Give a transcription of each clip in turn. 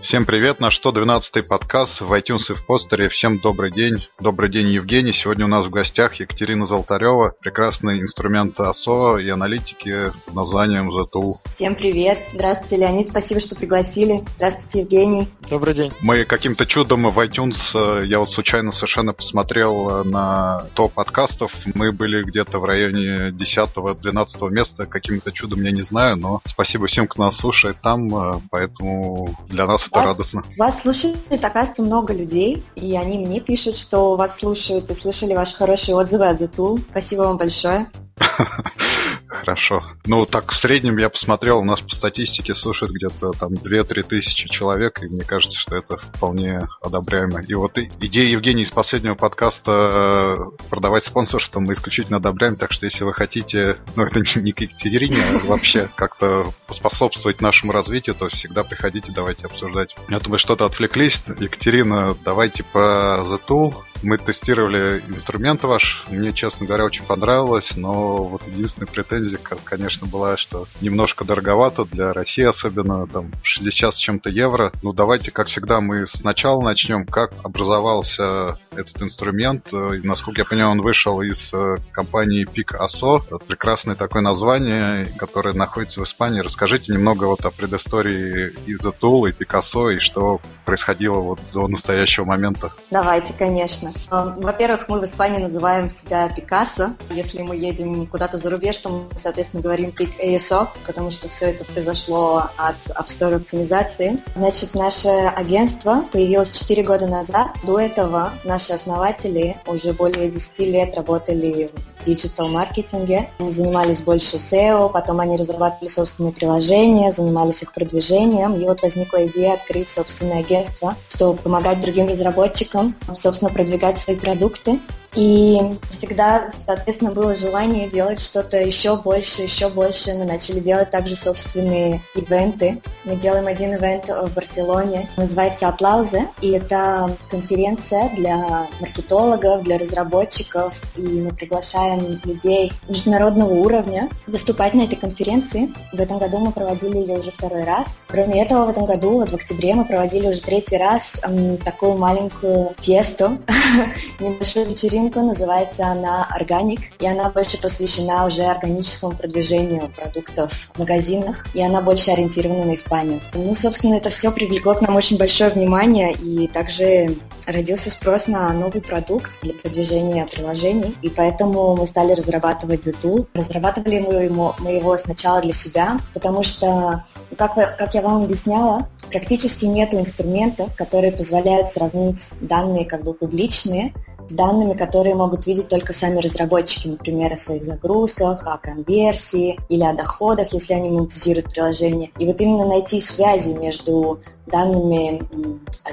Всем привет, наш 112-й подкаст в iTunes и в постере. Всем добрый день. Добрый день, Евгений. Сегодня у нас в гостях Екатерина Золотарева, прекрасный инструмент АСО и аналитики под названием Tool. Всем привет. Здравствуйте, Леонид. Спасибо, что пригласили. Здравствуйте, Евгений. Добрый день. Мы каким-то чудом в iTunes, э, я вот случайно совершенно посмотрел э, на топ подкастов. Мы были где-то в районе 10-12 места. Каким-то чудом я не знаю, но спасибо всем, кто нас слушает там. Э, поэтому для нас это вас, радостно. Вас слушает, оказывается, много людей, и они мне пишут, что вас слушают и слышали ваши хорошие отзывы от The Tool. Спасибо вам большое. Хорошо. Ну, так в среднем я посмотрел, у нас по статистике слушает где-то там 2-3 тысячи человек, и мне кажется, что это вполне одобряемо. И вот идея Евгения из последнего подкаста э, продавать спонсорство мы исключительно одобряем, так что если вы хотите, ну, это не к Екатерине, а вообще как-то поспособствовать нашему развитию, то всегда приходите, давайте обсуждать. Я думаю, что-то отвлеклись. Екатерина, давайте про The Tool. Мы тестировали инструмент ваш. Мне, честно говоря, очень понравилось, но вот единственная претензия, конечно, была, что немножко дороговато для России, особенно там 60 с чем-то евро. Ну, давайте, как всегда, мы сначала начнем. Как образовался этот инструмент? И, насколько я понимаю, он вышел из э, компании Pic Aso. Прекрасное такое название, которое находится в Испании. Расскажите немного вот о предыстории из Tool и Picasso и что происходило вот до настоящего момента. Давайте, конечно интересно. Во-первых, мы в Испании называем себя Пикассо. Если мы едем куда-то за рубеж, то мы, соответственно, говорим Pic ASO, потому что все это произошло от App Store оптимизации. Значит, наше агентство появилось 4 года назад. До этого наши основатели уже более 10 лет работали в диджитал-маркетинге. Они занимались больше SEO, потом они разрабатывали собственные приложения, занимались их продвижением. И вот возникла идея открыть собственное агентство, чтобы помогать другим разработчикам, собственно, продвигать продвигать свои продукты. И всегда, соответственно, было желание делать что-то еще больше, еще больше. Мы начали делать также собственные ивенты. Мы делаем один ивент в Барселоне, называется «Аплаузы», и это конференция для маркетологов, для разработчиков, и мы приглашаем людей международного уровня выступать на этой конференции. В этом году мы проводили ее уже второй раз. Кроме этого, в этом году, вот в октябре, мы проводили уже третий раз эм, такую маленькую фесту, небольшую вечеринку вечеринку, называется она «Органик», и она больше посвящена уже органическому продвижению продуктов в магазинах, и она больше ориентирована на Испанию. Ну, собственно, это все привлекло к нам очень большое внимание, и также родился спрос на новый продукт для продвижения приложений, и поэтому мы стали разрабатывать The Tool. Разрабатывали мы его, мы его сначала для себя, потому что, как, как я вам объясняла, практически нет инструментов, которые позволяют сравнить данные как бы публичные с данными, которые могут видеть только сами разработчики, например, о своих загрузках, о конверсии или о доходах, если они монетизируют приложение. И вот именно найти связи между данными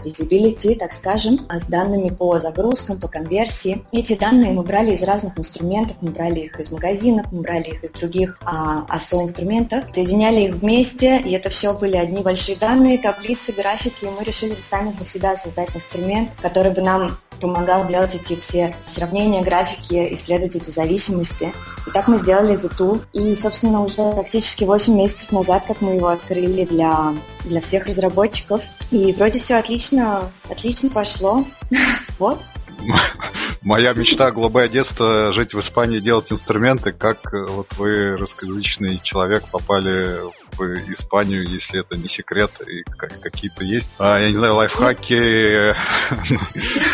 visibility, так скажем, а с данными по загрузкам, по конверсии. Эти данные мы брали из разных инструментов, мы брали их из магазинов, мы брали их из других а, ASO-инструментов, соединяли их вместе, и это все были одни большие данные, таблицы, графики, и мы решили сами для себя создать инструмент, который бы нам помогал делать эти все сравнения, графики, исследовать эти зависимости. И так мы сделали The Tool. И, собственно, уже практически 8 месяцев назад, как мы его открыли для, для всех разработчиков. И вроде все отлично, отлично пошло. Вот. Моя мечта голубое детство жить в Испании, делать инструменты. Как э, вот вы, русскоязычный человек, попали в Испанию, если это не секрет, и какие-то есть, а, я не знаю, лайфхаки,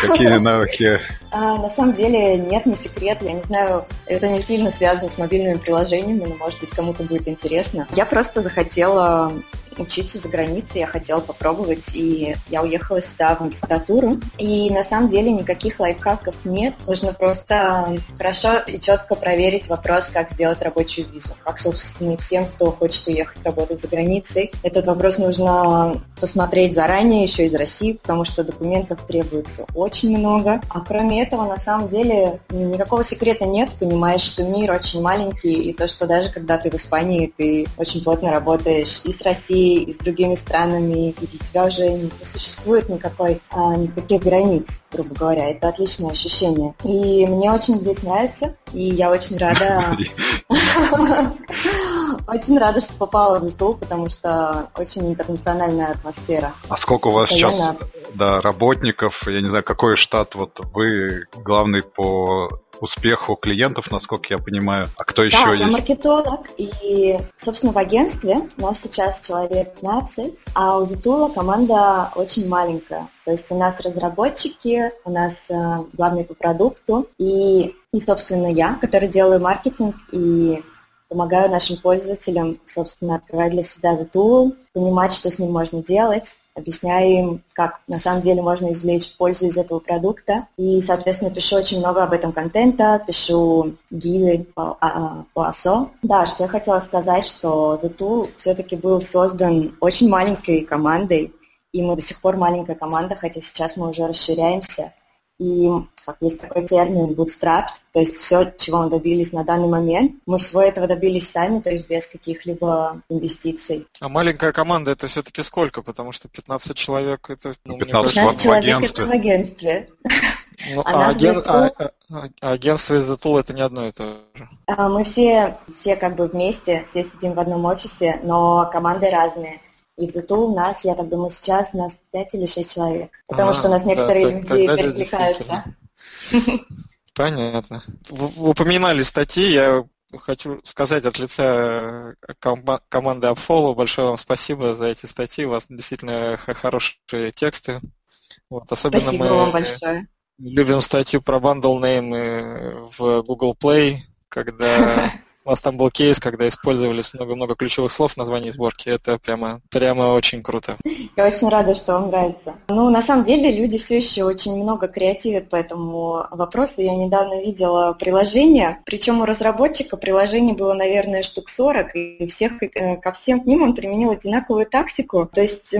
какие навыки? А, на самом деле нет, не секрет, я не знаю, это не сильно связано с мобильными приложениями, но может быть кому-то будет интересно. Я просто захотела учиться за границей, я хотела попробовать, и я уехала сюда в магистратуру. И на самом деле никаких лайфхаков нет, нужно просто хорошо и четко проверить вопрос, как сделать рабочую визу. Как, собственно, всем, кто хочет уехать работать за границей. Этот вопрос нужно посмотреть заранее, еще из России, потому что документов требуется очень много. А кроме этого, на самом деле, никакого секрета нет, понимаешь, что мир очень маленький, и то, что даже когда ты в Испании, ты очень плотно работаешь и с Россией, и с другими странами, и для тебя уже не существует никакой, а, никаких границ, грубо говоря. Это отличное ощущение. И мне очень здесь нравится, и я очень рада Очень рада, что попала в YouTube, потому что очень интернациональная атмосфера. А сколько у вас Постоянно... сейчас да, работников? Я не знаю, какой штат вот вы главный по успеху клиентов, насколько я понимаю. А кто еще да, есть? я маркетолог. И, собственно, в агентстве у нас сейчас человек 15, а у Зитула команда очень маленькая. То есть у нас разработчики, у нас э, главный по продукту, и, и, собственно, я, который делаю маркетинг и помогаю нашим пользователям, собственно, открывать для себя The Tool, понимать, что с ним можно делать, объясняю им, как на самом деле можно извлечь пользу из этого продукта. И, соответственно, пишу очень много об этом контента, пишу гиды по, а, а по ASO. Да, что я хотела сказать, что The Tool все-таки был создан очень маленькой командой, и мы до сих пор маленькая команда, хотя сейчас мы уже расширяемся. И есть такой термин bootstrap, то есть все, чего мы добились на данный момент, мы всего этого добились сами, то есть без каких-либо инвестиций. А маленькая команда это все-таки сколько? Потому что 15 человек это... Ну, 15, 15 в, человек агентстве. это в агентстве. Ну, а, а, аген... а, а, агентство из Tool это не одно и то же. А, мы все, все как бы вместе, все сидим в одном офисе, но команды разные. И Зато у нас, я так думаю, сейчас нас 5 или 6 человек. Потому а, что у нас некоторые да, люди тогда перекликаются. Понятно. Вы упоминали статьи, я хочу сказать от лица ком- команды Upfollow большое вам спасибо за эти статьи. У вас действительно хорошие тексты. Вот, особенно спасибо мы вам большое. любим статью про bundle name в Google Play, когда У вас там был кейс, когда использовались много-много ключевых слов в названии сборки. Это прямо, прямо очень круто. Я очень рада, что вам нравится. Ну, на самом деле, люди все еще очень много креативят по этому вопросу. Я недавно видела приложение, причем у разработчика приложение было, наверное, штук 40, и всех, э, ко всем к ним он применил одинаковую тактику. То есть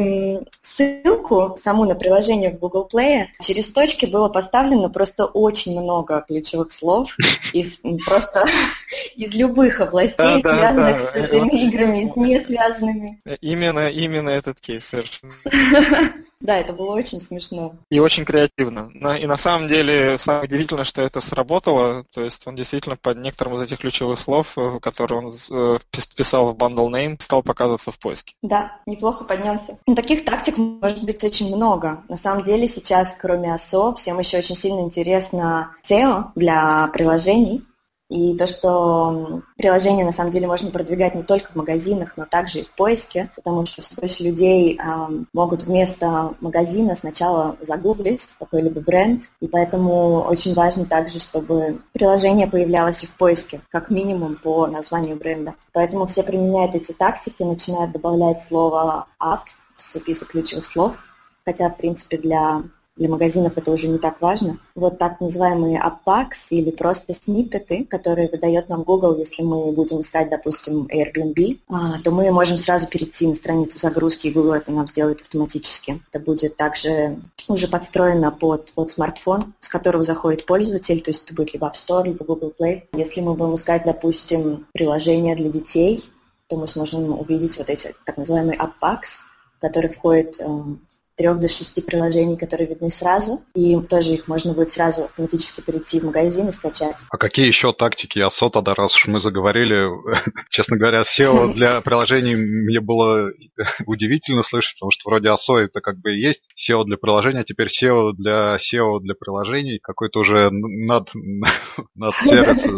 ссылку саму на приложение в Google Play через точки было поставлено просто очень много ключевых слов из просто из любых любых областей, да, связанных да, с этими играми, с не связанными. Именно, именно этот кейс совершенно. Да, это было очень смешно. И очень креативно. И на самом деле самое удивительное, что это сработало. То есть он действительно под некоторым из этих ключевых слов, э, которые он э, писал в bundle name, стал показываться в поиске. Да, неплохо поднялся. Ну, таких тактик может быть очень много. На самом деле сейчас, кроме ASO, всем еще очень сильно интересно SEO для приложений. И то, что приложение на самом деле можно продвигать не только в магазинах, но также и в поиске, потому что все больше людей э, могут вместо магазина сначала загуглить какой-либо бренд, и поэтому очень важно также, чтобы приложение появлялось и в поиске, как минимум по названию бренда. Поэтому все применяют эти тактики, начинают добавлять слово «app» в список ключевых слов, хотя, в принципе, для для магазинов это уже не так важно. Вот так называемые аппакс или просто сниппеты, которые выдает нам Google, если мы будем искать, допустим, Airbnb, а, то мы можем сразу перейти на страницу загрузки, и Google это нам сделает автоматически. Это будет также уже подстроено под, под смартфон, с которого заходит пользователь, то есть это будет либо App Store, либо Google Play. Если мы будем искать, допустим, приложение для детей, то мы сможем увидеть вот эти так называемые аппакс, который входит эм, трех до шести приложений, которые видны сразу, и тоже их можно будет сразу автоматически перейти в магазин и скачать. А какие еще тактики АСО тогда, раз уж мы заговорили, честно говоря, SEO для приложений мне было удивительно слышать, потому что вроде ASO это как бы и есть SEO для приложения, а теперь SEO для SEO для приложений, какой-то уже над, над сервис, э,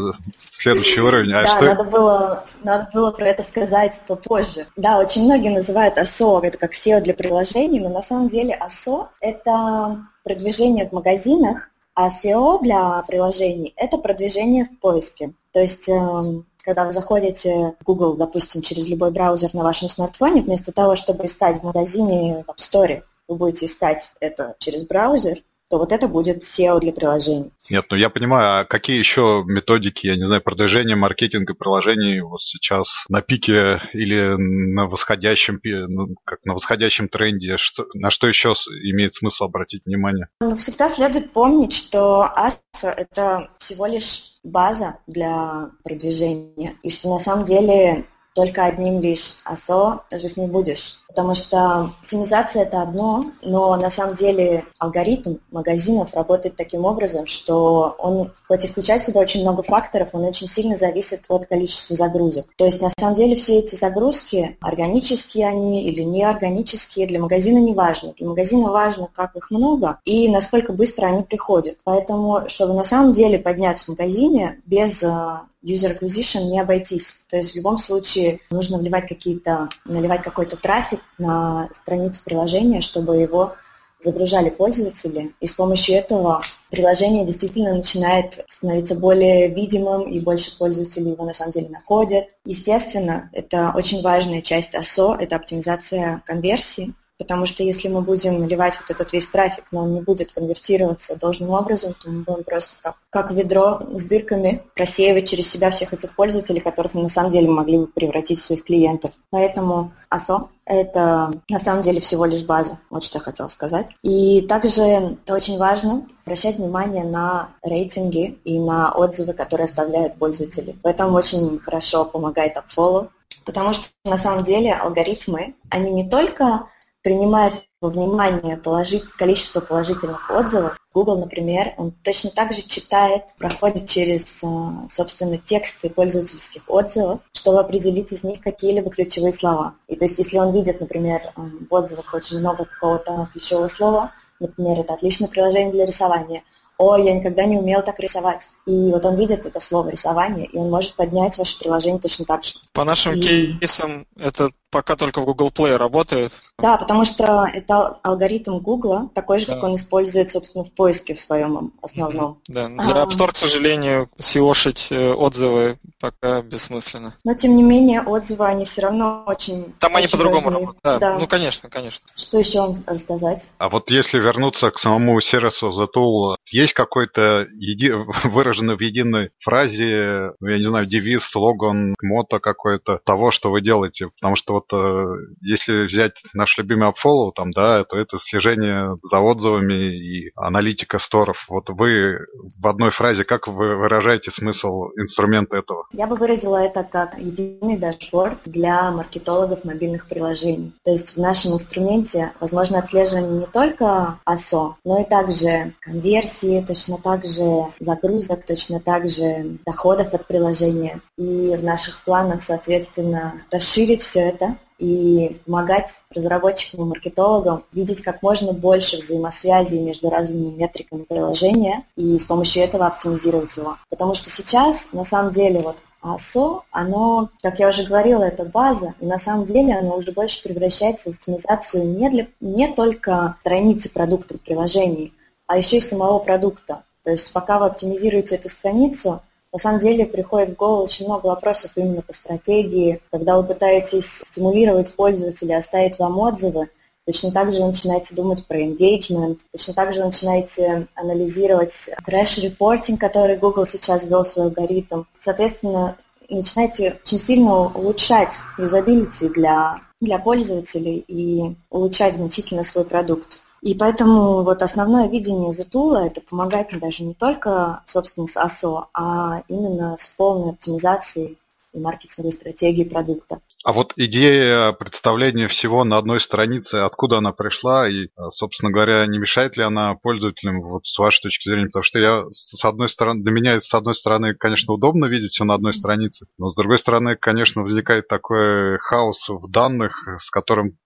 следующий уровень. А да, что... надо, было, надо было про это сказать попозже. Да, очень многие называют ASO это как SEO для приложений, но на самом деле деле ASO – это продвижение в магазинах, а SEO для приложений – это продвижение в поиске. То есть, эм, когда вы заходите в Google, допустим, через любой браузер на вашем смартфоне, вместо того, чтобы искать в магазине в App Store, вы будете искать это через браузер, то вот это будет SEO для приложений. Нет, ну я понимаю, а какие еще методики, я не знаю, продвижения, маркетинга приложений вот сейчас на пике или на восходящем, ну, как на восходящем тренде, что, на что еще имеет смысл обратить внимание? Ну, всегда следует помнить, что ASO – это всего лишь база для продвижения, и что на самом деле только одним лишь АСО жить не будешь. Потому что оптимизация – это одно, но на самом деле алгоритм магазинов работает таким образом, что он, хоть и включает в себя очень много факторов, он очень сильно зависит от количества загрузок. То есть на самом деле все эти загрузки, органические они или неорганические, для магазина не важно. Для магазина важно, как их много и насколько быстро они приходят. Поэтому, чтобы на самом деле подняться в магазине без э, user acquisition не обойтись. То есть в любом случае нужно вливать какие-то, наливать какой-то трафик на страницу приложения, чтобы его загружали пользователи, и с помощью этого приложение действительно начинает становиться более видимым, и больше пользователей его на самом деле находят. Естественно, это очень важная часть ASO, это оптимизация конверсии, Потому что если мы будем наливать вот этот весь трафик, но он не будет конвертироваться должным образом, то мы будем просто как, как ведро с дырками просеивать через себя всех этих пользователей, которых мы на самом деле могли бы превратить в своих клиентов. Поэтому ASO – это на самом деле всего лишь база, вот что я хотела сказать. И также это очень важно обращать внимание на рейтинги и на отзывы, которые оставляют пользователи. Поэтому очень хорошо помогает AppFollow, потому что на самом деле алгоритмы, они не только принимает во внимание положить, количество положительных отзывов. Google, например, он точно так же читает, проходит через, э, собственно, тексты пользовательских отзывов, чтобы определить из них какие-либо ключевые слова. И то есть, если он видит, например, э, в отзывах очень много какого-то ключевого слова, например, это отличное приложение для рисования, ой, я никогда не умел так рисовать. И вот он видит это слово рисование, и он может поднять ваше приложение точно так же. По нашим и... кейсам это пока только в Google Play работает. Да, потому что это алгоритм Google, такой же, да. как он использует, собственно, в поиске в своем основном. Да, для App Store, к сожалению, SEOшить э, отзывы пока бессмысленно. Но, тем не менее, отзывы, они все равно очень Там очень они по-другому работают. Да. да, ну, конечно, конечно. Что еще вам рассказать? А вот если вернуться к самому сервису The Tool, есть какой-то еди... выраженный в единой фразе, ну, я не знаю, девиз, слоган, мото какой-то того, что вы делаете? Потому что вот вот э, если взять наш любимый AppFollow, там, да, то это слежение за отзывами и аналитика сторов. Вот вы в одной фразе как вы выражаете смысл инструмента этого? Я бы выразила это как единый дашборд для маркетологов мобильных приложений. То есть в нашем инструменте возможно отслеживание не только ASO, но и также конверсии, точно так же загрузок, точно так же доходов от приложения. И в наших планах, соответственно, расширить все это и помогать разработчикам и маркетологам видеть как можно больше взаимосвязи между разными метриками приложения и с помощью этого оптимизировать его. Потому что сейчас, на самом деле, вот ASO, оно, как я уже говорила, это база, и на самом деле оно уже больше превращается в оптимизацию не, для, не только страницы продукта приложений, а еще и самого продукта. То есть пока вы оптимизируете эту страницу, на самом деле приходит в голову очень много вопросов именно по стратегии. Когда вы пытаетесь стимулировать пользователя, оставить вам отзывы, Точно так же вы начинаете думать про engagement, точно так же вы начинаете анализировать reporting, который Google сейчас ввел в свой алгоритм. Соответственно, начинаете очень сильно улучшать юзабилити для, для пользователей и улучшать значительно свой продукт. И поэтому вот основное видение Zetool – это помогать даже не только, собственно, с ASO, а именно с полной оптимизацией и маркетинговой стратегии продукта. А вот идея представления всего на одной странице, откуда она пришла и, собственно говоря, не мешает ли она пользователям вот с вашей точки зрения? Потому что я, с одной стороны, для меня, с одной стороны, конечно, удобно видеть все на одной странице, но с другой стороны, конечно, возникает такой хаос в данных, с которым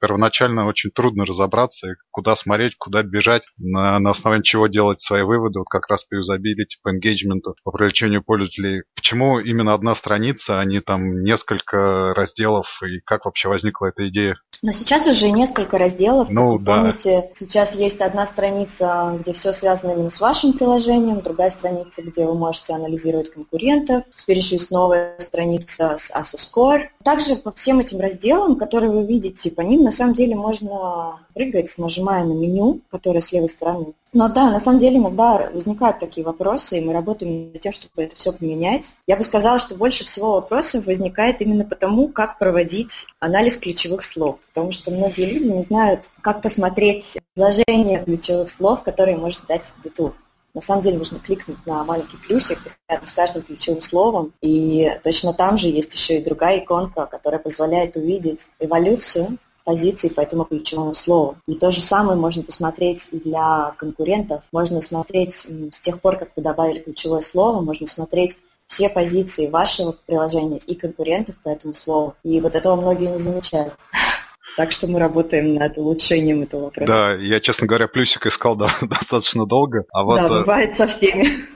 первоначально очень трудно разобраться, куда смотреть, куда бежать, на, на основании чего делать свои выводы, вот как раз по юзабилити, по engagement, по привлечению пользователей. Почему именно одна страница, а не там несколько разделов и как вообще возникла эта идея? Но сейчас уже несколько разделов. Ну, вы да. помните, сейчас есть одна страница, где все связано именно с вашим приложением, другая страница, где вы можете анализировать конкурентов. Теперь еще есть новая страница с ASOScore. Также по всем этим разделам, которые вы видите, по ним на самом деле можно прыгать, нажимая на меню, которое с левой стороны. Но да, на самом деле иногда возникают такие вопросы, и мы работаем над тем, чтобы это все поменять. Я бы сказала, что больше всего вопросов возникает именно потому, как проводить анализ ключевых слов. Потому что многие люди не знают, как посмотреть вложение ключевых слов, которые может дать DTU. На самом деле нужно кликнуть на маленький плюсик рядом с каждым ключевым словом, и точно там же есть еще и другая иконка, которая позволяет увидеть эволюцию позиций по этому ключевому слову. И то же самое можно посмотреть и для конкурентов. Можно смотреть с тех пор, как вы добавили ключевое слово, можно смотреть все позиции вашего приложения и конкурентов по этому слову. И вот этого многие не замечают. Так что мы работаем над улучшением этого вопроса. Да, я, честно говоря, плюсик искал да, достаточно долго. А вот, да, э, бывает со всеми.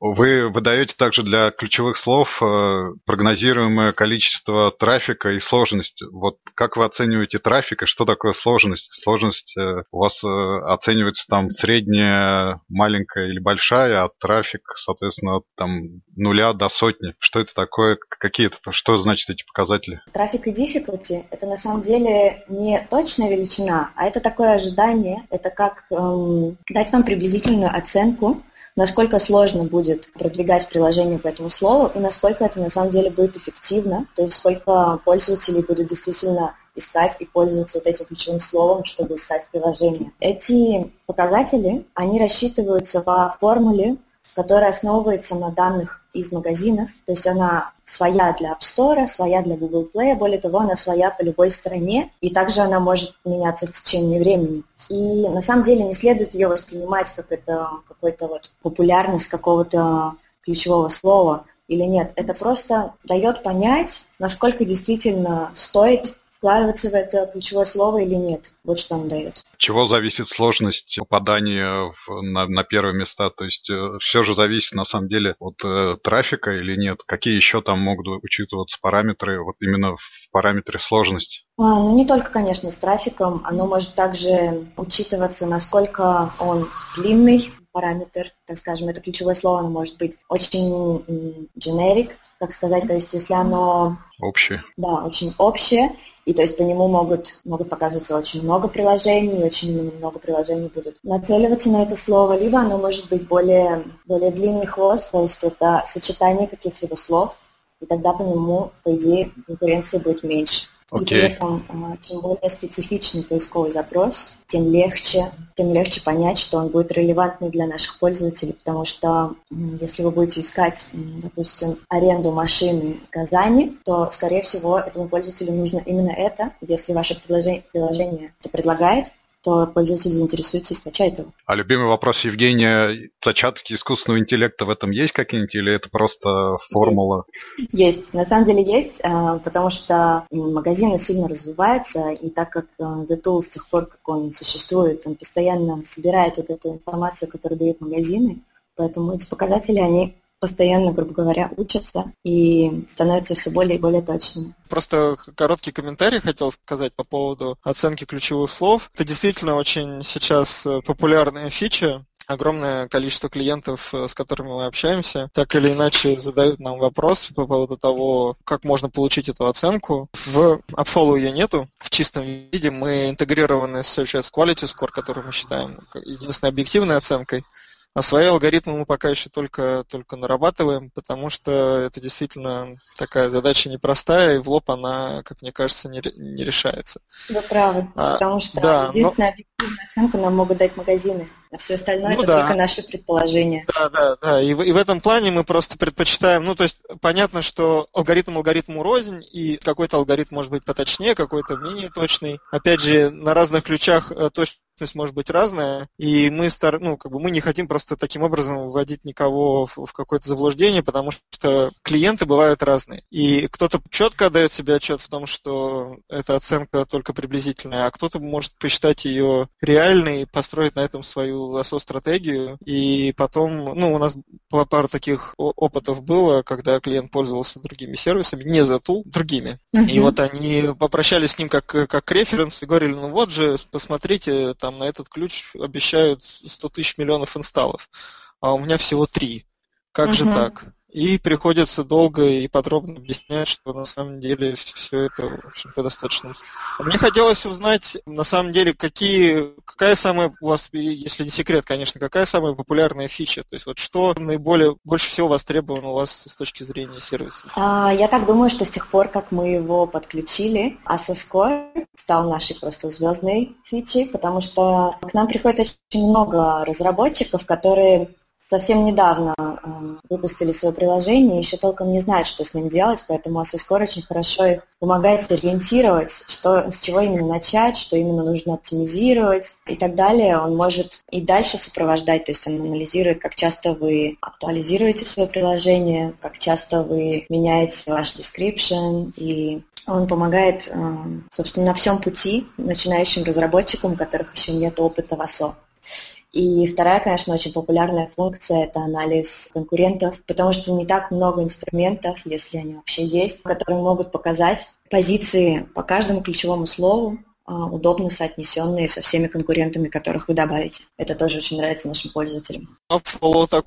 Вы выдаете также для ключевых слов э, прогнозируемое количество трафика и сложность. Вот как вы оцениваете трафик и что такое сложность? Сложность э, у вас э, оценивается там средняя, маленькая или большая, а трафик, соответственно, от там нуля до сотни. Что это такое? Какие это? Что значит эти показатели? Трафик и difficulty – это на самом деле не точная величина, а это такое ожидание. Это как эм, дать вам приблизительную оценку насколько сложно будет продвигать приложение по этому слову и насколько это на самом деле будет эффективно, то есть сколько пользователей будут действительно искать и пользоваться вот этим ключевым словом, чтобы искать приложение. Эти показатели, они рассчитываются по формуле которая основывается на данных из магазинов, то есть она своя для App Store, своя для Google Play, более того, она своя по любой стране, и также она может меняться в течение времени. И на самом деле не следует ее воспринимать как это какой-то вот популярность какого-то ключевого слова или нет. Это просто дает понять, насколько действительно стоит вкладываться в это ключевое слово или нет. Вот что он дает. Чего зависит сложность попадания в, на, на первые места? То есть э, все же зависит на самом деле от э, трафика или нет? Какие еще там могут учитываться параметры вот именно в параметре сложности? А, ну, не только, конечно, с трафиком. Оно может также учитываться, насколько он длинный, параметр, так скажем, это ключевое слово, оно может быть очень generic, как сказать, то есть если оно... Общее. Да, очень общее, и то есть по нему могут, могут показываться очень много приложений, очень много приложений будут нацеливаться на это слово, либо оно может быть более, более длинный хвост, то есть это сочетание каких-либо слов, и тогда по нему, по идее, конкуренции будет меньше. Okay. И при этом, а, чем более специфичный поисковый запрос, тем легче, тем легче понять, что он будет релевантный для наших пользователей, потому что если вы будете искать, допустим, аренду машины в Казани, то, скорее всего, этому пользователю нужно именно это. Если ваше приложение, приложение это предлагает, то пользователь заинтересуется и скачает его. А любимый вопрос Евгения, зачатки искусственного интеллекта в этом есть какие-нибудь или это просто формула? Есть, на самом деле есть, а, потому что магазины сильно развиваются, и так как а, The Tool с тех пор, как он существует, он постоянно собирает вот эту информацию, которую дают магазины, поэтому эти показатели, они постоянно, грубо говоря, учатся и становятся все более и более точными. Просто короткий комментарий хотел сказать по поводу оценки ключевых слов. Это действительно очень сейчас э, популярная фича, огромное количество клиентов, э, с которыми мы общаемся, так или иначе задают нам вопрос по поводу того, как можно получить эту оценку. В AppFollow ее нету. В чистом виде мы интегрированы с Search Quality Score, который мы считаем единственной объективной оценкой. А свои алгоритмы мы пока еще только, только нарабатываем, потому что это действительно такая задача непростая, и в лоб она, как мне кажется, не, не решается. Вы правы, а, потому что да, единственная но... объективная оценка нам могут дать магазины, а все остальное ну, это да. только наши предположения. Да, да, да. И в, и в этом плане мы просто предпочитаем, ну, то есть понятно, что алгоритм алгоритму рознь, и какой-то алгоритм может быть поточнее, какой-то менее точный. Опять же, на разных ключах э, точно ответственность может быть разная, и мы, стар, ну, как бы мы не хотим просто таким образом вводить никого в, в какое-то заблуждение, потому что клиенты бывают разные. И кто-то четко отдает себе отчет в том, что эта оценка только приблизительная, а кто-то может посчитать ее реальной, построить на этом свою АСО-стратегию, и потом, ну, у нас пара таких опытов было, когда клиент пользовался другими сервисами, не за тул, другими. Uh-huh. И вот они попрощались с ним как, как референс и говорили, ну вот же, посмотрите, там там на этот ключ обещают 100 тысяч миллионов инсталлов, а у меня всего три. Как угу. же так? И приходится долго и подробно объяснять, что на самом деле все это, в общем-то, достаточно. Мне хотелось узнать, на самом деле, какие, какая самая у вас, если не секрет, конечно, какая самая популярная фича? То есть вот что наиболее, больше всего востребовано у вас с точки зрения сервиса? А, я так думаю, что с тех пор, как мы его подключили, Asascore стал нашей просто звездной фичей, потому что к нам приходит очень много разработчиков, которые совсем недавно э, выпустили свое приложение, еще толком не знают, что с ним делать, поэтому Assesscore очень хорошо их помогает сориентировать, что, с чего именно начать, что именно нужно оптимизировать и так далее. Он может и дальше сопровождать, то есть он анализирует, как часто вы актуализируете свое приложение, как часто вы меняете ваш description, и он помогает, э, собственно, на всем пути начинающим разработчикам, у которых еще нет опыта в ASO. И вторая, конечно, очень популярная функция – это анализ конкурентов, потому что не так много инструментов, если они вообще есть, которые могут показать позиции по каждому ключевому слову, а, удобно соотнесенные со всеми конкурентами, которых вы добавите. Это тоже очень нравится нашим пользователям. А Follow так.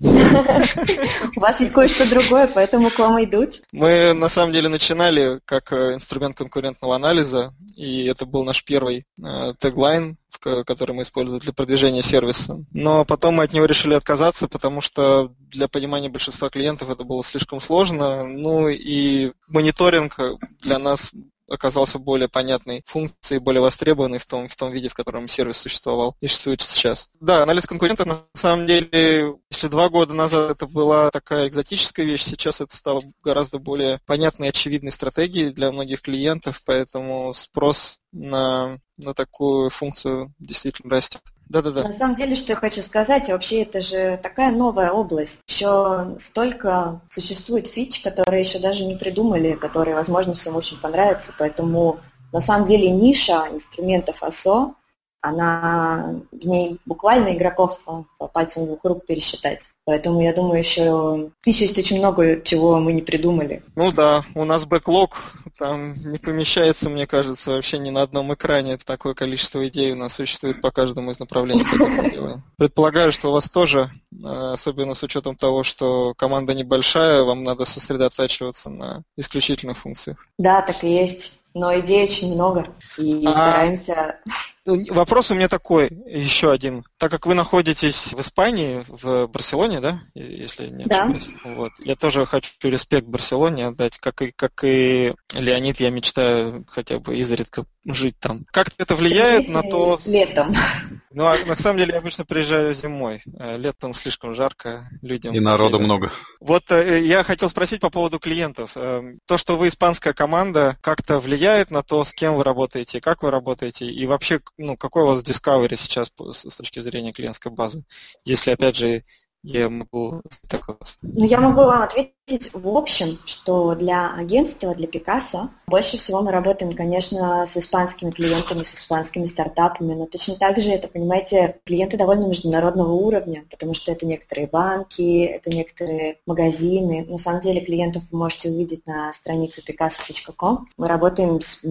У вас есть кое-что другое, поэтому к вам идут. Мы на самом деле начинали как э, инструмент конкурентного анализа, и это был наш первый э, теглайн, который мы используем для продвижения сервиса. Но потом мы от него решили отказаться, потому что для понимания большинства клиентов это было слишком сложно. Ну и мониторинг для нас оказался более понятной функцией, более востребованной в том, в том виде, в котором сервис существовал и существует сейчас. Да, анализ конкурентов на самом деле, если два года назад это была такая экзотическая вещь, сейчас это стало гораздо более понятной и очевидной стратегией для многих клиентов, поэтому спрос на, на такую функцию действительно растет. Да-да-да. На самом деле, что я хочу сказать, вообще это же такая новая область. Еще столько существует фич, которые еще даже не придумали, которые, возможно, всем очень понравятся. Поэтому на самом деле ниша инструментов АСО она в ней буквально игроков по пальцам двух рук пересчитать. Поэтому я думаю, еще, еще есть очень много чего мы не придумали. Ну да, у нас бэклог там не помещается, мне кажется, вообще ни на одном экране. Такое количество идей у нас существует по каждому из направлений, которые мы делаем. Предполагаю, что у вас тоже, э, особенно с учетом того, что команда небольшая, вам надо сосредотачиваться на исключительных функциях. Да, так и есть. Но идей очень много, и а... стараемся вопрос у меня такой, еще один. Так как вы находитесь в Испании, в Барселоне, да, если не ошибаюсь, да. вот, я тоже хочу респект Барселоне отдать, как и, как и Леонид, я мечтаю хотя бы изредка жить там. Как это влияет на то... Летом. Ну, а на самом деле я обычно приезжаю зимой. Э, летом слишком жарко людям. И народу север. много. Вот э, я хотел спросить по поводу клиентов. Э, то, что вы испанская команда, как-то влияет на то, с кем вы работаете, как вы работаете, и вообще, ну, какой у вас Discovery сейчас с точки зрения клиентской базы? Если, опять же, я могу так Ну, я могу вам ответить в общем, что для агентства, для Пикассо, больше всего мы работаем, конечно, с испанскими клиентами, с испанскими стартапами, но точно так же это, понимаете, клиенты довольно международного уровня, потому что это некоторые банки, это некоторые магазины. На самом деле клиентов вы можете увидеть на странице picasso.com. Мы работаем с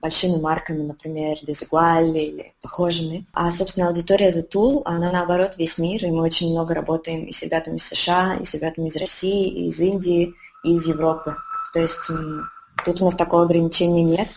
большими марками, например, Desigual или похожими. А, собственно, аудитория The Tool, она наоборот весь мир, и мы очень много работаем работаем и с ребятами из США, и с ребятами из России, и из Индии, и из Европы. То есть тут у нас такого ограничения нет.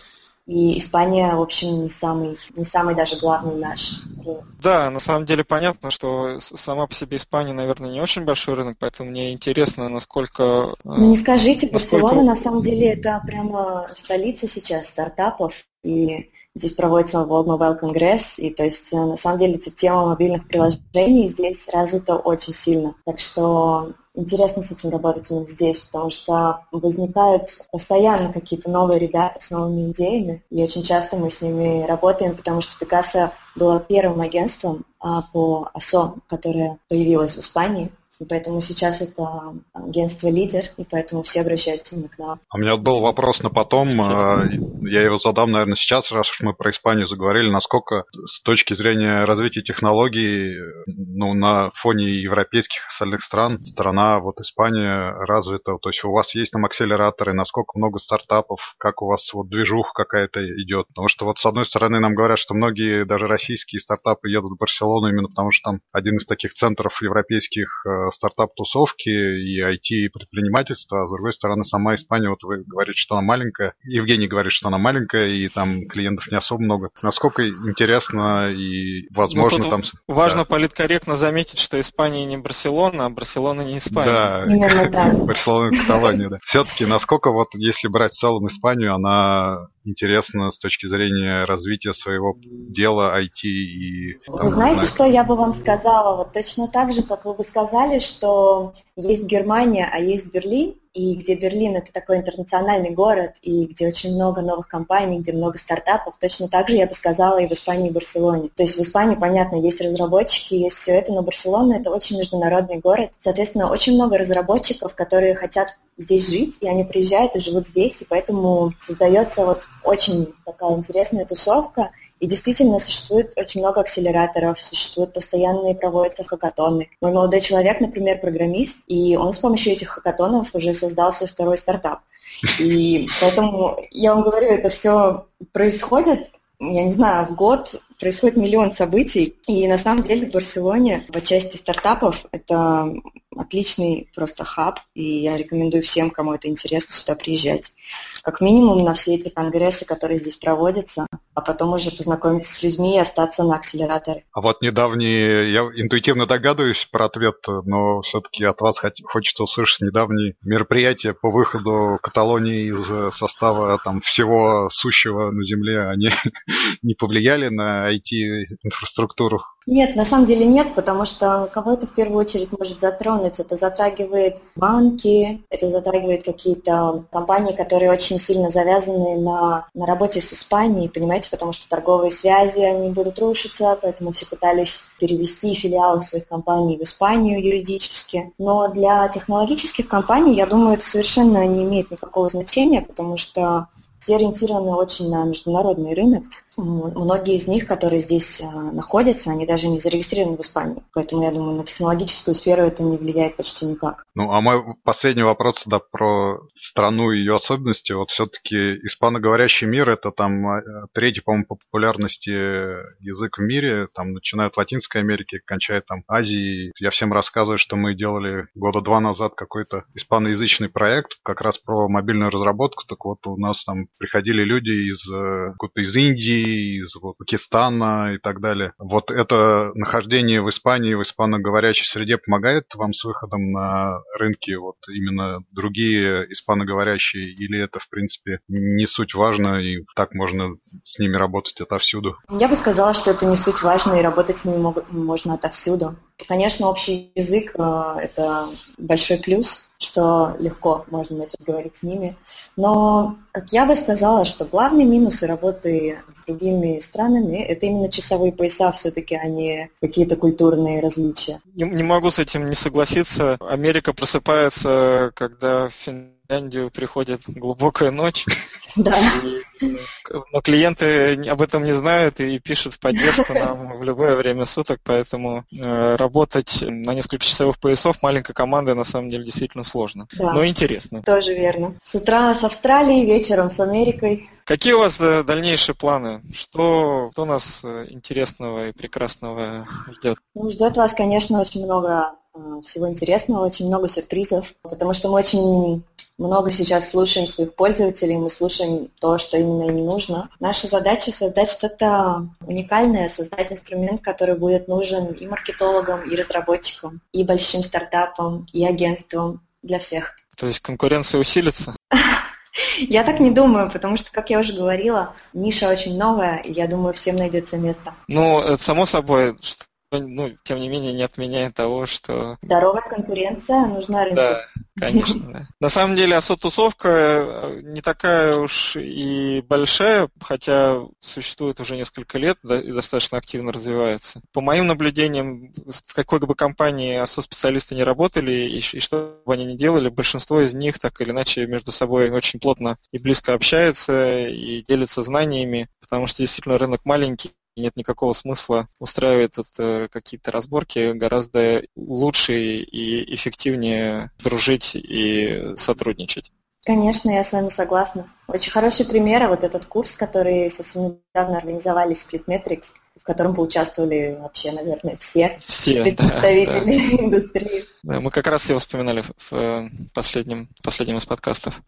И Испания, в общем, не самый, не самый даже главный наш рынок. Да, на самом деле понятно, что сама по себе Испания, наверное, не очень большой рынок, поэтому мне интересно, насколько... Э, ну не скажите, насколько... Барселона на самом деле это прямо столица сейчас стартапов, и Здесь проводится World Mobile Congress, и то есть э, на самом деле эта тема мобильных приложений здесь развита очень сильно. Так что интересно с этим работать именно здесь, потому что возникают постоянно какие-то новые ребята с новыми идеями, и очень часто мы с ними работаем, потому что Пикассо было первым агентством а, по АСО, которое появилось в Испании, и поэтому сейчас это агентство лидер, и поэтому все обращаются именно к нам. А у меня был вопрос на потом. А, я его задам, наверное, сейчас, раз уж мы про Испанию заговорили. Насколько с точки зрения развития технологий, ну, на фоне европейских остальных стран, страна, вот Испания развита? То есть у вас есть там акселераторы, насколько много стартапов, как у вас вот движуха какая-то идет? Потому что вот с одной стороны нам говорят, что многие даже российские стартапы едут в Барселону именно потому, что там один из таких центров европейских э, стартап-тусовки и IT-предпринимательства, а с другой стороны, сама Испания, вот вы говорите, что она маленькая, Евгений говорит, что она маленькая, и там клиентов не особо много. Насколько интересно и возможно ну, там... Важно да. политкорректно заметить, что Испания не Барселона, а Барселона не Испания. Да, Именно, да. Барселона Каталония, да. Все-таки насколько вот, если брать в целом Испанию, она интересна с точки зрения развития своего дела IT и... Вы знаете, что я бы вам сказала? Вот точно так же, как вы бы сказали, что есть Германия, а есть Берлин, и где Берлин это такой интернациональный город, и где очень много новых компаний, где много стартапов, точно так же я бы сказала и в Испании, и в Барселоне. То есть в Испании, понятно, есть разработчики, есть все это, но Барселона это очень международный город. Соответственно, очень много разработчиков, которые хотят здесь жить, и они приезжают и живут здесь, и поэтому создается вот очень такая интересная тусовка, и действительно существует очень много акселераторов, существуют постоянные проводятся хакатоны. Мой молодой человек, например, программист, и он с помощью этих хакатонов уже создал свой второй стартап. И поэтому я вам говорю, это все происходит я не знаю, в год происходит миллион событий, и на самом деле в Барселоне в части стартапов это отличный просто хаб, и я рекомендую всем, кому это интересно, сюда приезжать. Как минимум на все эти конгрессы, которые здесь проводятся, а потом уже познакомиться с людьми и остаться на акселераторе. А вот недавний, я интуитивно догадываюсь про ответ, но все-таки от вас хочется услышать недавние мероприятия по выходу Каталонии из состава там всего сущего на Земле, они не повлияли на IT-инфраструктуру? Нет, на самом деле нет, потому что кого это в первую очередь может затронуть? Это затрагивает банки, это затрагивает какие-то компании, которые очень сильно завязаны на, на работе с Испанией, понимаете, потому что торговые связи, они будут рушиться, поэтому все пытались перевести филиалы своих компаний в Испанию юридически. Но для технологических компаний, я думаю, это совершенно не имеет никакого значения, потому что все ориентированы очень на международный рынок. Многие из них, которые здесь э, находятся, они даже не зарегистрированы в Испании. Поэтому, я думаю, на технологическую сферу это не влияет почти никак. Ну, а мой последний вопрос да, про страну и ее особенности. Вот все-таки испаноговорящий мир – это там э, третий, по-моему, по популярности язык в мире. Там начиная от Латинской Америки, кончая там Азией. Я всем рассказываю, что мы делали года два назад какой-то испаноязычный проект как раз про мобильную разработку. Так вот, у нас там приходили люди из, э, из Индии, из вот, Пакистана и так далее. Вот это нахождение в Испании, в испаноговорящей среде помогает вам с выходом на рынки вот именно другие испаноговорящие, или это, в принципе, не суть важно, и так можно с ними работать отовсюду? Я бы сказала, что это не суть важно, и работать с ними можно отовсюду. Конечно, общий язык э, – это большой плюс, что легко можно начать говорить с ними. Но, как я бы сказала, что главные минусы работы с другими странами – это именно часовые пояса все-таки, а не какие-то культурные различия. Не, не могу с этим не согласиться. Америка просыпается, когда в Финляндию приходит глубокая ночь. Да. но клиенты об этом не знают и пишут в поддержку нам в любое время суток, поэтому э, работать на несколько часовых поясов маленькой командой на самом деле действительно сложно, да. но интересно. Тоже верно. С утра с Австралией, вечером с Америкой. Какие у вас э, дальнейшие планы? Что, что нас э, интересного и прекрасного ждет? Ну, ждет вас, конечно, очень много всего интересного, очень много сюрпризов, потому что мы очень много сейчас слушаем своих пользователей, мы слушаем то, что именно им нужно. Наша задача создать что-то уникальное, создать инструмент, который будет нужен и маркетологам, и разработчикам, и большим стартапам, и агентствам, для всех. То есть конкуренция усилится? Я так не думаю, потому что, как я уже говорила, ниша очень новая, и я думаю, всем найдется место. Ну, само собой, ну, тем не менее, не отменяет того, что... Здоровая конкуренция нужна рынку. Да, конечно. Да. На самом деле, АСО-тусовка э, не такая уж и большая, хотя существует уже несколько лет да, и достаточно активно развивается. По моим наблюдениям, в какой бы компании АСО-специалисты не работали и, и что бы они ни делали, большинство из них так или иначе между собой очень плотно и близко общаются и делятся знаниями, потому что действительно рынок маленький, нет никакого смысла устраивать тут э, какие-то разборки, гораздо лучше и эффективнее дружить и сотрудничать. Конечно, я с вами согласна. Очень хороший пример, вот этот курс, который совсем недавно организовали Splitmetrics. в котором поучаствовали вообще, наверное, все, все представители да, индустрии. Да, мы как раз его вспоминали в э, последнем, последнем из подкастов.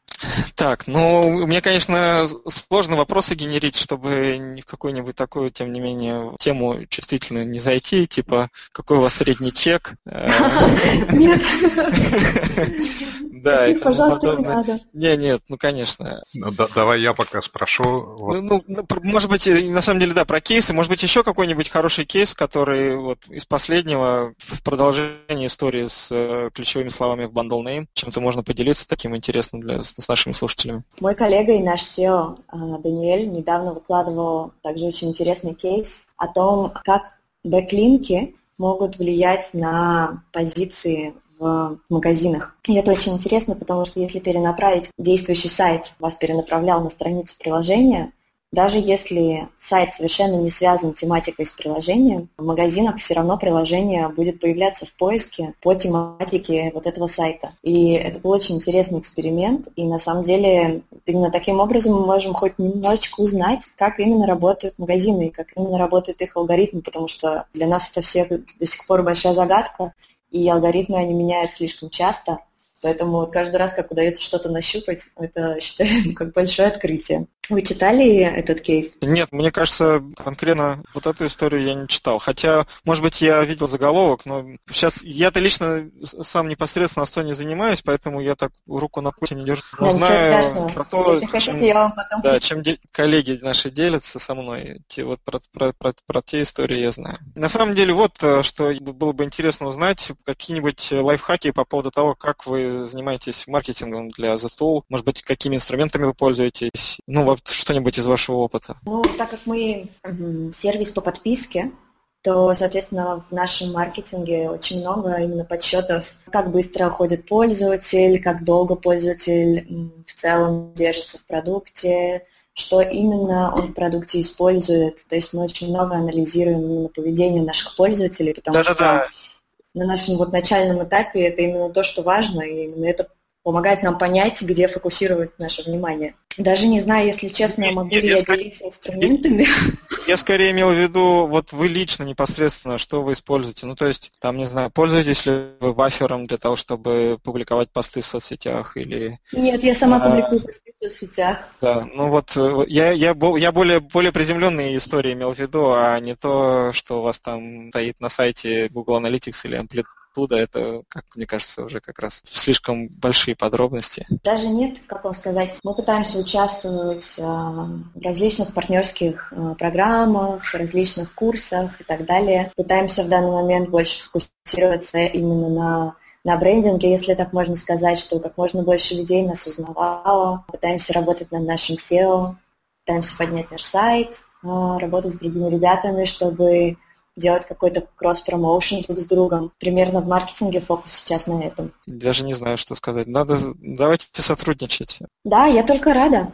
Так, ну, мне, конечно, сложно вопросы генерить, чтобы ни в какую-нибудь такую, тем не менее, тему чувствительную не зайти, типа, какой у вас средний чек? Нет. Да, и Пожалуйста, не надо. Не, нет, ну, конечно. Да, давай я пока спрошу. Вот. Ну, ну, может быть, на самом деле, да, про кейсы. Может быть, еще какой-нибудь хороший кейс, который вот из последнего в продолжении истории с э, ключевыми словами в bundle name. Чем-то можно поделиться таким интересным для, с, с нашими слушателями. Мой коллега и наш CEO э, Даниэль недавно выкладывал также очень интересный кейс о том, как бэклинки могут влиять на позиции в магазинах. И это очень интересно, потому что если перенаправить действующий сайт, вас перенаправлял на страницу приложения, даже если сайт совершенно не связан тематикой с приложением, в магазинах все равно приложение будет появляться в поиске по тематике вот этого сайта. И это был очень интересный эксперимент, и на самом деле именно таким образом мы можем хоть немножечко узнать, как именно работают магазины, как именно работают их алгоритмы, потому что для нас это все до сих пор большая загадка, и алгоритмы, они меняют слишком часто, поэтому вот каждый раз, как удается что-то нащупать, это, считаю, как большое открытие. Вы читали этот кейс? Нет, мне кажется, конкретно вот эту историю я не читал. Хотя, может быть, я видел заголовок, но сейчас я-то лично сам непосредственно не занимаюсь, поэтому я так руку на пути не держу. Но да, знаю про то, Если чем, хотите, я вам потом... да, чем де- коллеги наши делятся со мной, те, вот про, про, про, про те истории я знаю. На самом деле, вот э, что было бы интересно узнать, какие-нибудь лайфхаки по поводу того, как вы занимаетесь маркетингом для The Tool, может быть, какими инструментами вы пользуетесь, ну, вот что-нибудь из вашего опыта? Ну, так как мы сервис по подписке, то, соответственно, в нашем маркетинге очень много именно подсчетов, как быстро уходит пользователь, как долго пользователь в целом держится в продукте, что именно он в продукте использует. То есть мы очень много анализируем именно поведение наших пользователей, потому Да-да-да. что на нашем вот начальном этапе это именно то, что важно, и именно это помогает нам понять, где фокусировать наше внимание. Даже не знаю, если честно, могу ли я, я делиться инструментами. Я скорее имел в виду, вот вы лично непосредственно, что вы используете. Ну, то есть, там, не знаю, пользуетесь ли вы бафером для того, чтобы публиковать посты в соцсетях или... Нет, я сама а, публикую посты в соцсетях. Да, ну вот э, я, я, я более, более приземленные истории имел в виду, а не то, что у вас там стоит на сайте Google Analytics или Amplitude оттуда, это, как мне кажется, уже как раз слишком большие подробности. Даже нет, как вам сказать. Мы пытаемся участвовать а, в различных партнерских а, программах, различных курсах и так далее. Пытаемся в данный момент больше фокусироваться именно на на брендинге, если так можно сказать, что как можно больше людей нас узнавало. Пытаемся работать над нашим SEO, пытаемся поднять наш сайт, а, работать с другими ребятами, чтобы делать какой-то кросс-промоушен друг с другом. Примерно в маркетинге фокус сейчас на этом. Даже не знаю, что сказать. Надо, давайте сотрудничать. Да, я только рада.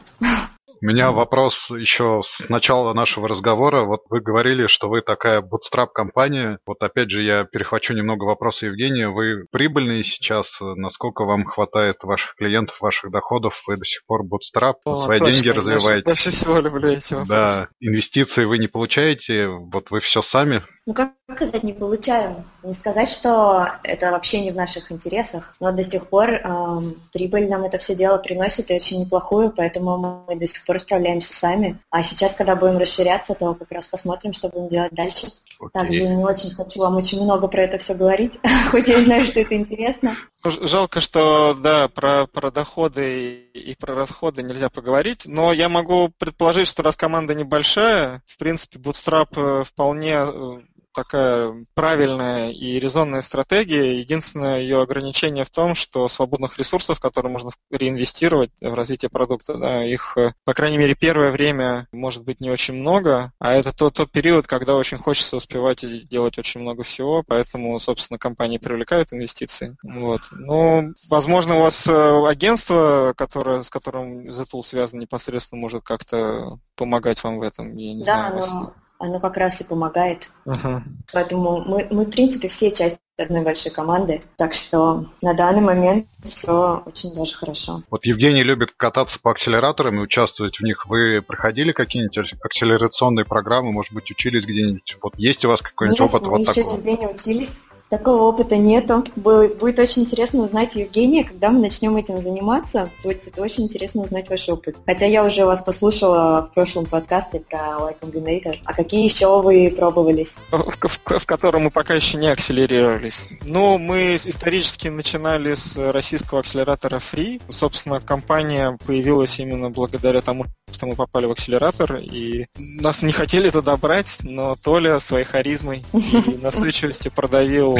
У меня вопрос еще с начала нашего разговора. Вот вы говорили, что вы такая bootstrap-компания. Вот опять же я перехвачу немного вопроса Евгения. Вы прибыльные сейчас? Насколько вам хватает ваших клиентов, ваших доходов? Вы до сих пор bootstrap, О, свои точно, деньги развиваете? Больше всего люблю эти вопросы. Да, инвестиции вы не получаете, вот вы все сами? Ну, как сказать, не получаем. Не сказать, что это вообще не в наших интересах, но до сих пор эм, прибыль нам это все дело приносит и очень неплохую, поэтому мы до сих пор справляемся сами. А сейчас, когда будем расширяться, то как раз посмотрим, что будем делать дальше. Okay. Также не очень хочу вам очень много про это все говорить, хоть я знаю, что это интересно. Жалко, что да, про, про доходы и про расходы нельзя поговорить, но я могу предположить, что раз команда небольшая, в принципе, Bootstrap э, вполне э, такая правильная и резонная стратегия. Единственное ее ограничение в том, что свободных ресурсов, которые можно реинвестировать в развитие продукта, да, их, э, по крайней мере, первое время может быть не очень много, а это тот, тот период, когда очень хочется успевать и делать очень много всего, поэтому, собственно, компании привлекают инвестиции. Вот. Ну, возможно, у вас э, агентство, которое, с которым Zetool связан непосредственно, может как-то помогать вам в этом, я не да, знаю. Но оно как раз и помогает. Uh-huh. Поэтому мы, мы, в принципе, все часть одной большой команды. Так что на данный момент все очень даже хорошо. Вот Евгений любит кататься по акселераторам и участвовать в них. Вы проходили какие-нибудь акселерационные программы, может быть, учились где-нибудь? Вот есть у вас какой-нибудь Нет, опыт мы вот еще такого? нигде не учились. Такого опыта нету. Будет очень интересно узнать Евгения, когда мы начнем этим заниматься. Будет очень интересно узнать ваш опыт. Хотя я уже вас послушала в прошлом подкасте про Y Combinator. А какие еще вы пробовались? В, в, в котором мы пока еще не акселерировались. Ну, мы исторически начинали с российского акселератора Free. Собственно, компания появилась именно благодаря тому, что мы попали в акселератор, и нас не хотели туда брать, но Толя своей харизмой и настойчивостью продавил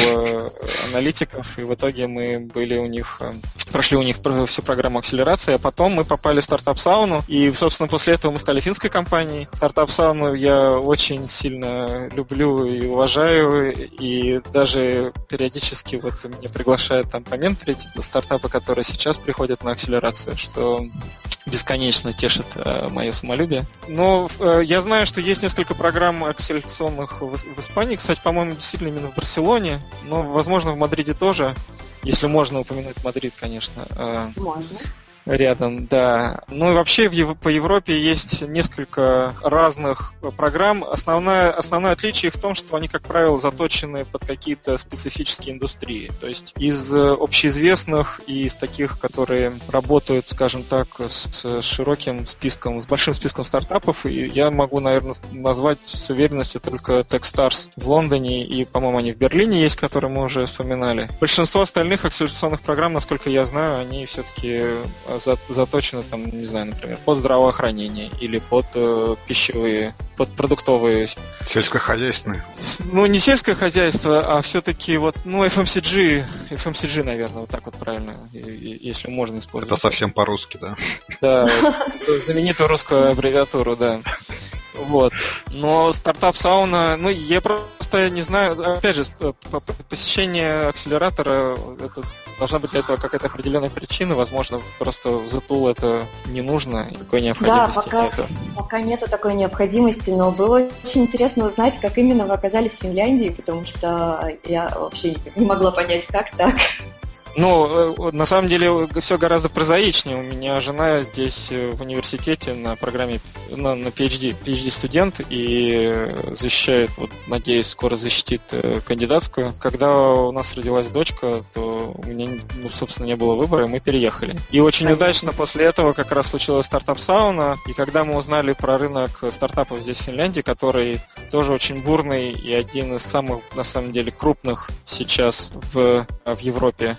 аналитиков, и в итоге мы были у них, прошли у них всю программу акселерации, а потом мы попали в стартап сауну, и, собственно, после этого мы стали финской компанией. Стартап сауну я очень сильно люблю и уважаю, и даже периодически вот меня приглашают там поменторить стартапы, которые сейчас приходят на акселерацию, что бесконечно тешит э, мое самолюбие. Но э, я знаю, что есть несколько программ акселерационных в, в Испании. Кстати, по-моему, действительно именно в Барселоне, но, возможно, в Мадриде тоже. Если можно упомянуть Мадрид, конечно. Э, можно. Рядом, да. Ну и вообще в, по Европе есть несколько разных программ. Основное, основное отличие в том, что они, как правило, заточены под какие-то специфические индустрии. То есть из общеизвестных и из таких, которые работают, скажем так, с широким списком, с большим списком стартапов, и я могу, наверное, назвать с уверенностью только Techstars в Лондоне и, по-моему, они в Берлине есть, которые мы уже вспоминали. Большинство остальных акселерационных программ, насколько я знаю, они все-таки заточены, там, не знаю, например, под здравоохранение или под э, пищевые, под продуктовые. Сельскохозяйственные. Ну, не сельское хозяйство, а все-таки вот, ну, FMCG, FMCG, наверное, вот так вот правильно, если можно использовать. Это совсем по-русски, да? Да, знаменитую русскую аббревиатуру, да. Вот. Но стартап сауна, ну, я просто не знаю, опять же, посещение акселератора, это должна быть для этого какая-то определенная причина, возможно, просто в Zetool это не нужно, такой необходимости да, пока, нету. пока нету такой необходимости, но было очень интересно узнать, как именно вы оказались в Финляндии, потому что я вообще не могла понять, как так. Ну, на самом деле все гораздо прозаичнее. У меня жена здесь в университете на программе на, на PhD, PhD студент и защищает, вот, надеюсь, скоро защитит кандидатскую. Когда у нас родилась дочка, то у меня, ну, собственно, не было выбора, и мы переехали. И очень Понятно. удачно после этого как раз случилась стартап сауна. И когда мы узнали про рынок стартапов здесь в Финляндии, который тоже очень бурный и один из самых, на самом деле, крупных сейчас в, в Европе,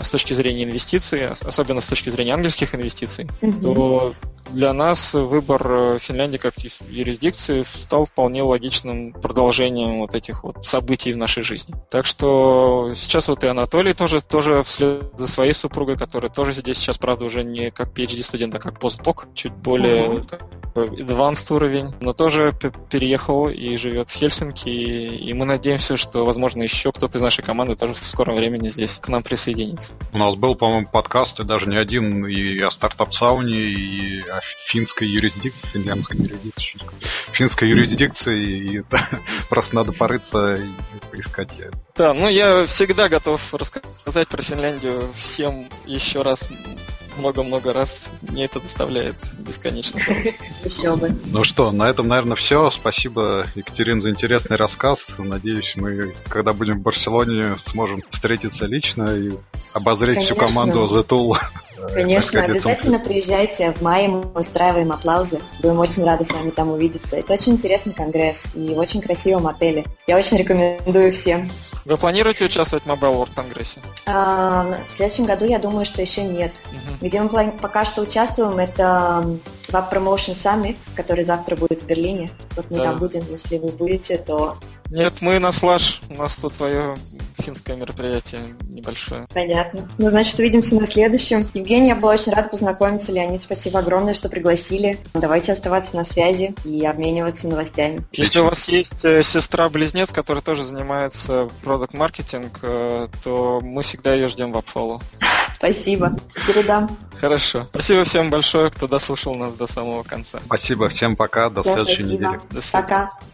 с точки зрения инвестиций, особенно с точки зрения английских инвестиций, mm-hmm. то для нас выбор Финляндии как юрисдикции стал вполне логичным продолжением вот этих вот событий в нашей жизни. Так что сейчас вот и Анатолий тоже, тоже вслед за своей супругой, которая тоже здесь сейчас, правда, уже не как PhD-студент, а как постдок, чуть более mm-hmm advanced уровень, но тоже переехал и живет в Хельсинки, и мы надеемся, что, возможно, еще кто-то из нашей команды тоже в скором времени здесь к нам присоединится. У нас был, по-моему, подкаст, и даже не один, и о стартап-сауне, и о финской юрисдикции, финляндской юрисдикции, финской юрисдикции, и да, просто надо порыться и поискать. Да, ну я всегда готов рассказать про Финляндию всем еще раз много-много раз. Мне это доставляет бесконечно Еще бы. Ну что, на этом, наверное, все. Спасибо, Екатерин, за интересный рассказ. Надеюсь, мы, когда будем в Барселоне, сможем встретиться лично и обозреть Конечно. всю команду The Tool. Конечно, обязательно приезжайте. В мае мы устраиваем аплаузы. Будем очень рады с вами там увидеться. Это очень интересный конгресс и в очень красивом отеле. Я очень рекомендую всем. Вы планируете участвовать в Mobile World Конгрессе? А, в следующем году, я думаю, что еще нет. Угу. Где мы пока что участвуем, это Web Promotion Summit, который завтра будет в Берлине. Вот мы да. там будем, если вы будете, то... Нет, мы на Слаж, у нас тут свое финское мероприятие небольшое. Понятно. Ну, значит, увидимся на следующем. Евгений, я была очень рада познакомиться. Леонид, спасибо огромное, что пригласили. Давайте оставаться на связи и обмениваться новостями. Если у вас есть э, сестра-близнец, которая тоже занимается продукт-маркетинг, э, то мы всегда ее ждем в Апфолу. Спасибо. Передам. Хорошо. Спасибо всем большое, кто дослушал нас до самого конца. Спасибо. Всем пока. До да, следующей спасибо. недели. До свидания. Пока.